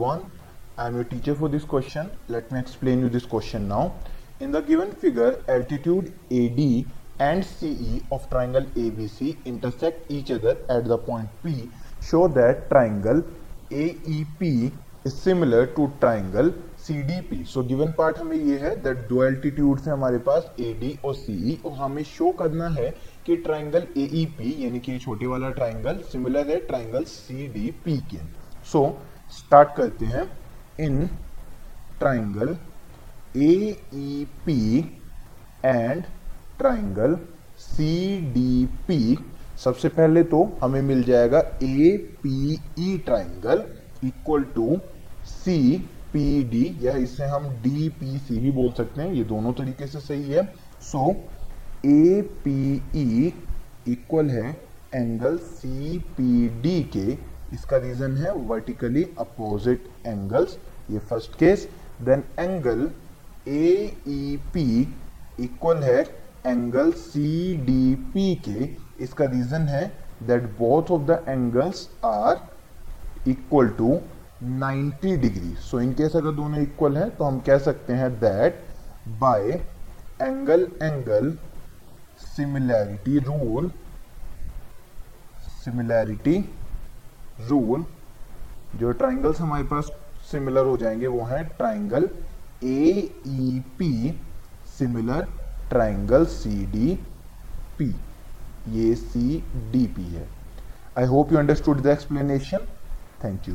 everyone. I am your teacher for this question. Let me explain you this question now. In the given figure, altitude AD and CE of triangle ABC intersect each other at the point P. Show that triangle AEP is similar to triangle CDP. So given part हमें ये है that दो altitude से हमारे पास AD और CE और हमें show करना है कि ट्राइंगल AEP यानी कि छोटे वाला ट्राइंगल सिमिलर है ट्राइंगल CDP के so, स्टार्ट करते हैं इन triangle A E P and triangle C D P सबसे पहले तो हमें मिल जाएगा A P E triangle equal to C P D या इसे हम डी पी सी भी बोल सकते हैं। ये दोनों तरीके से सही है। So A P E equal है एंगल सी पी डी के। इसका रीजन है वर्टिकली अपोजिट एंगल्स ये first case then angle A E P equal है एंगल सी डी पी के। इसका रीजन है that both of the angles are equal to 90 degree so in case अगर दोनों इक्वल है तो हम कह सकते हैं that by angle angle similarity rule similarity rule जो ट्राइंगल्स हमारे पास सिमिलर हो जाएँगे, वो है triangle A E P similar triangle C D P ये सी डी पी है. I hope you understood the explanation thank you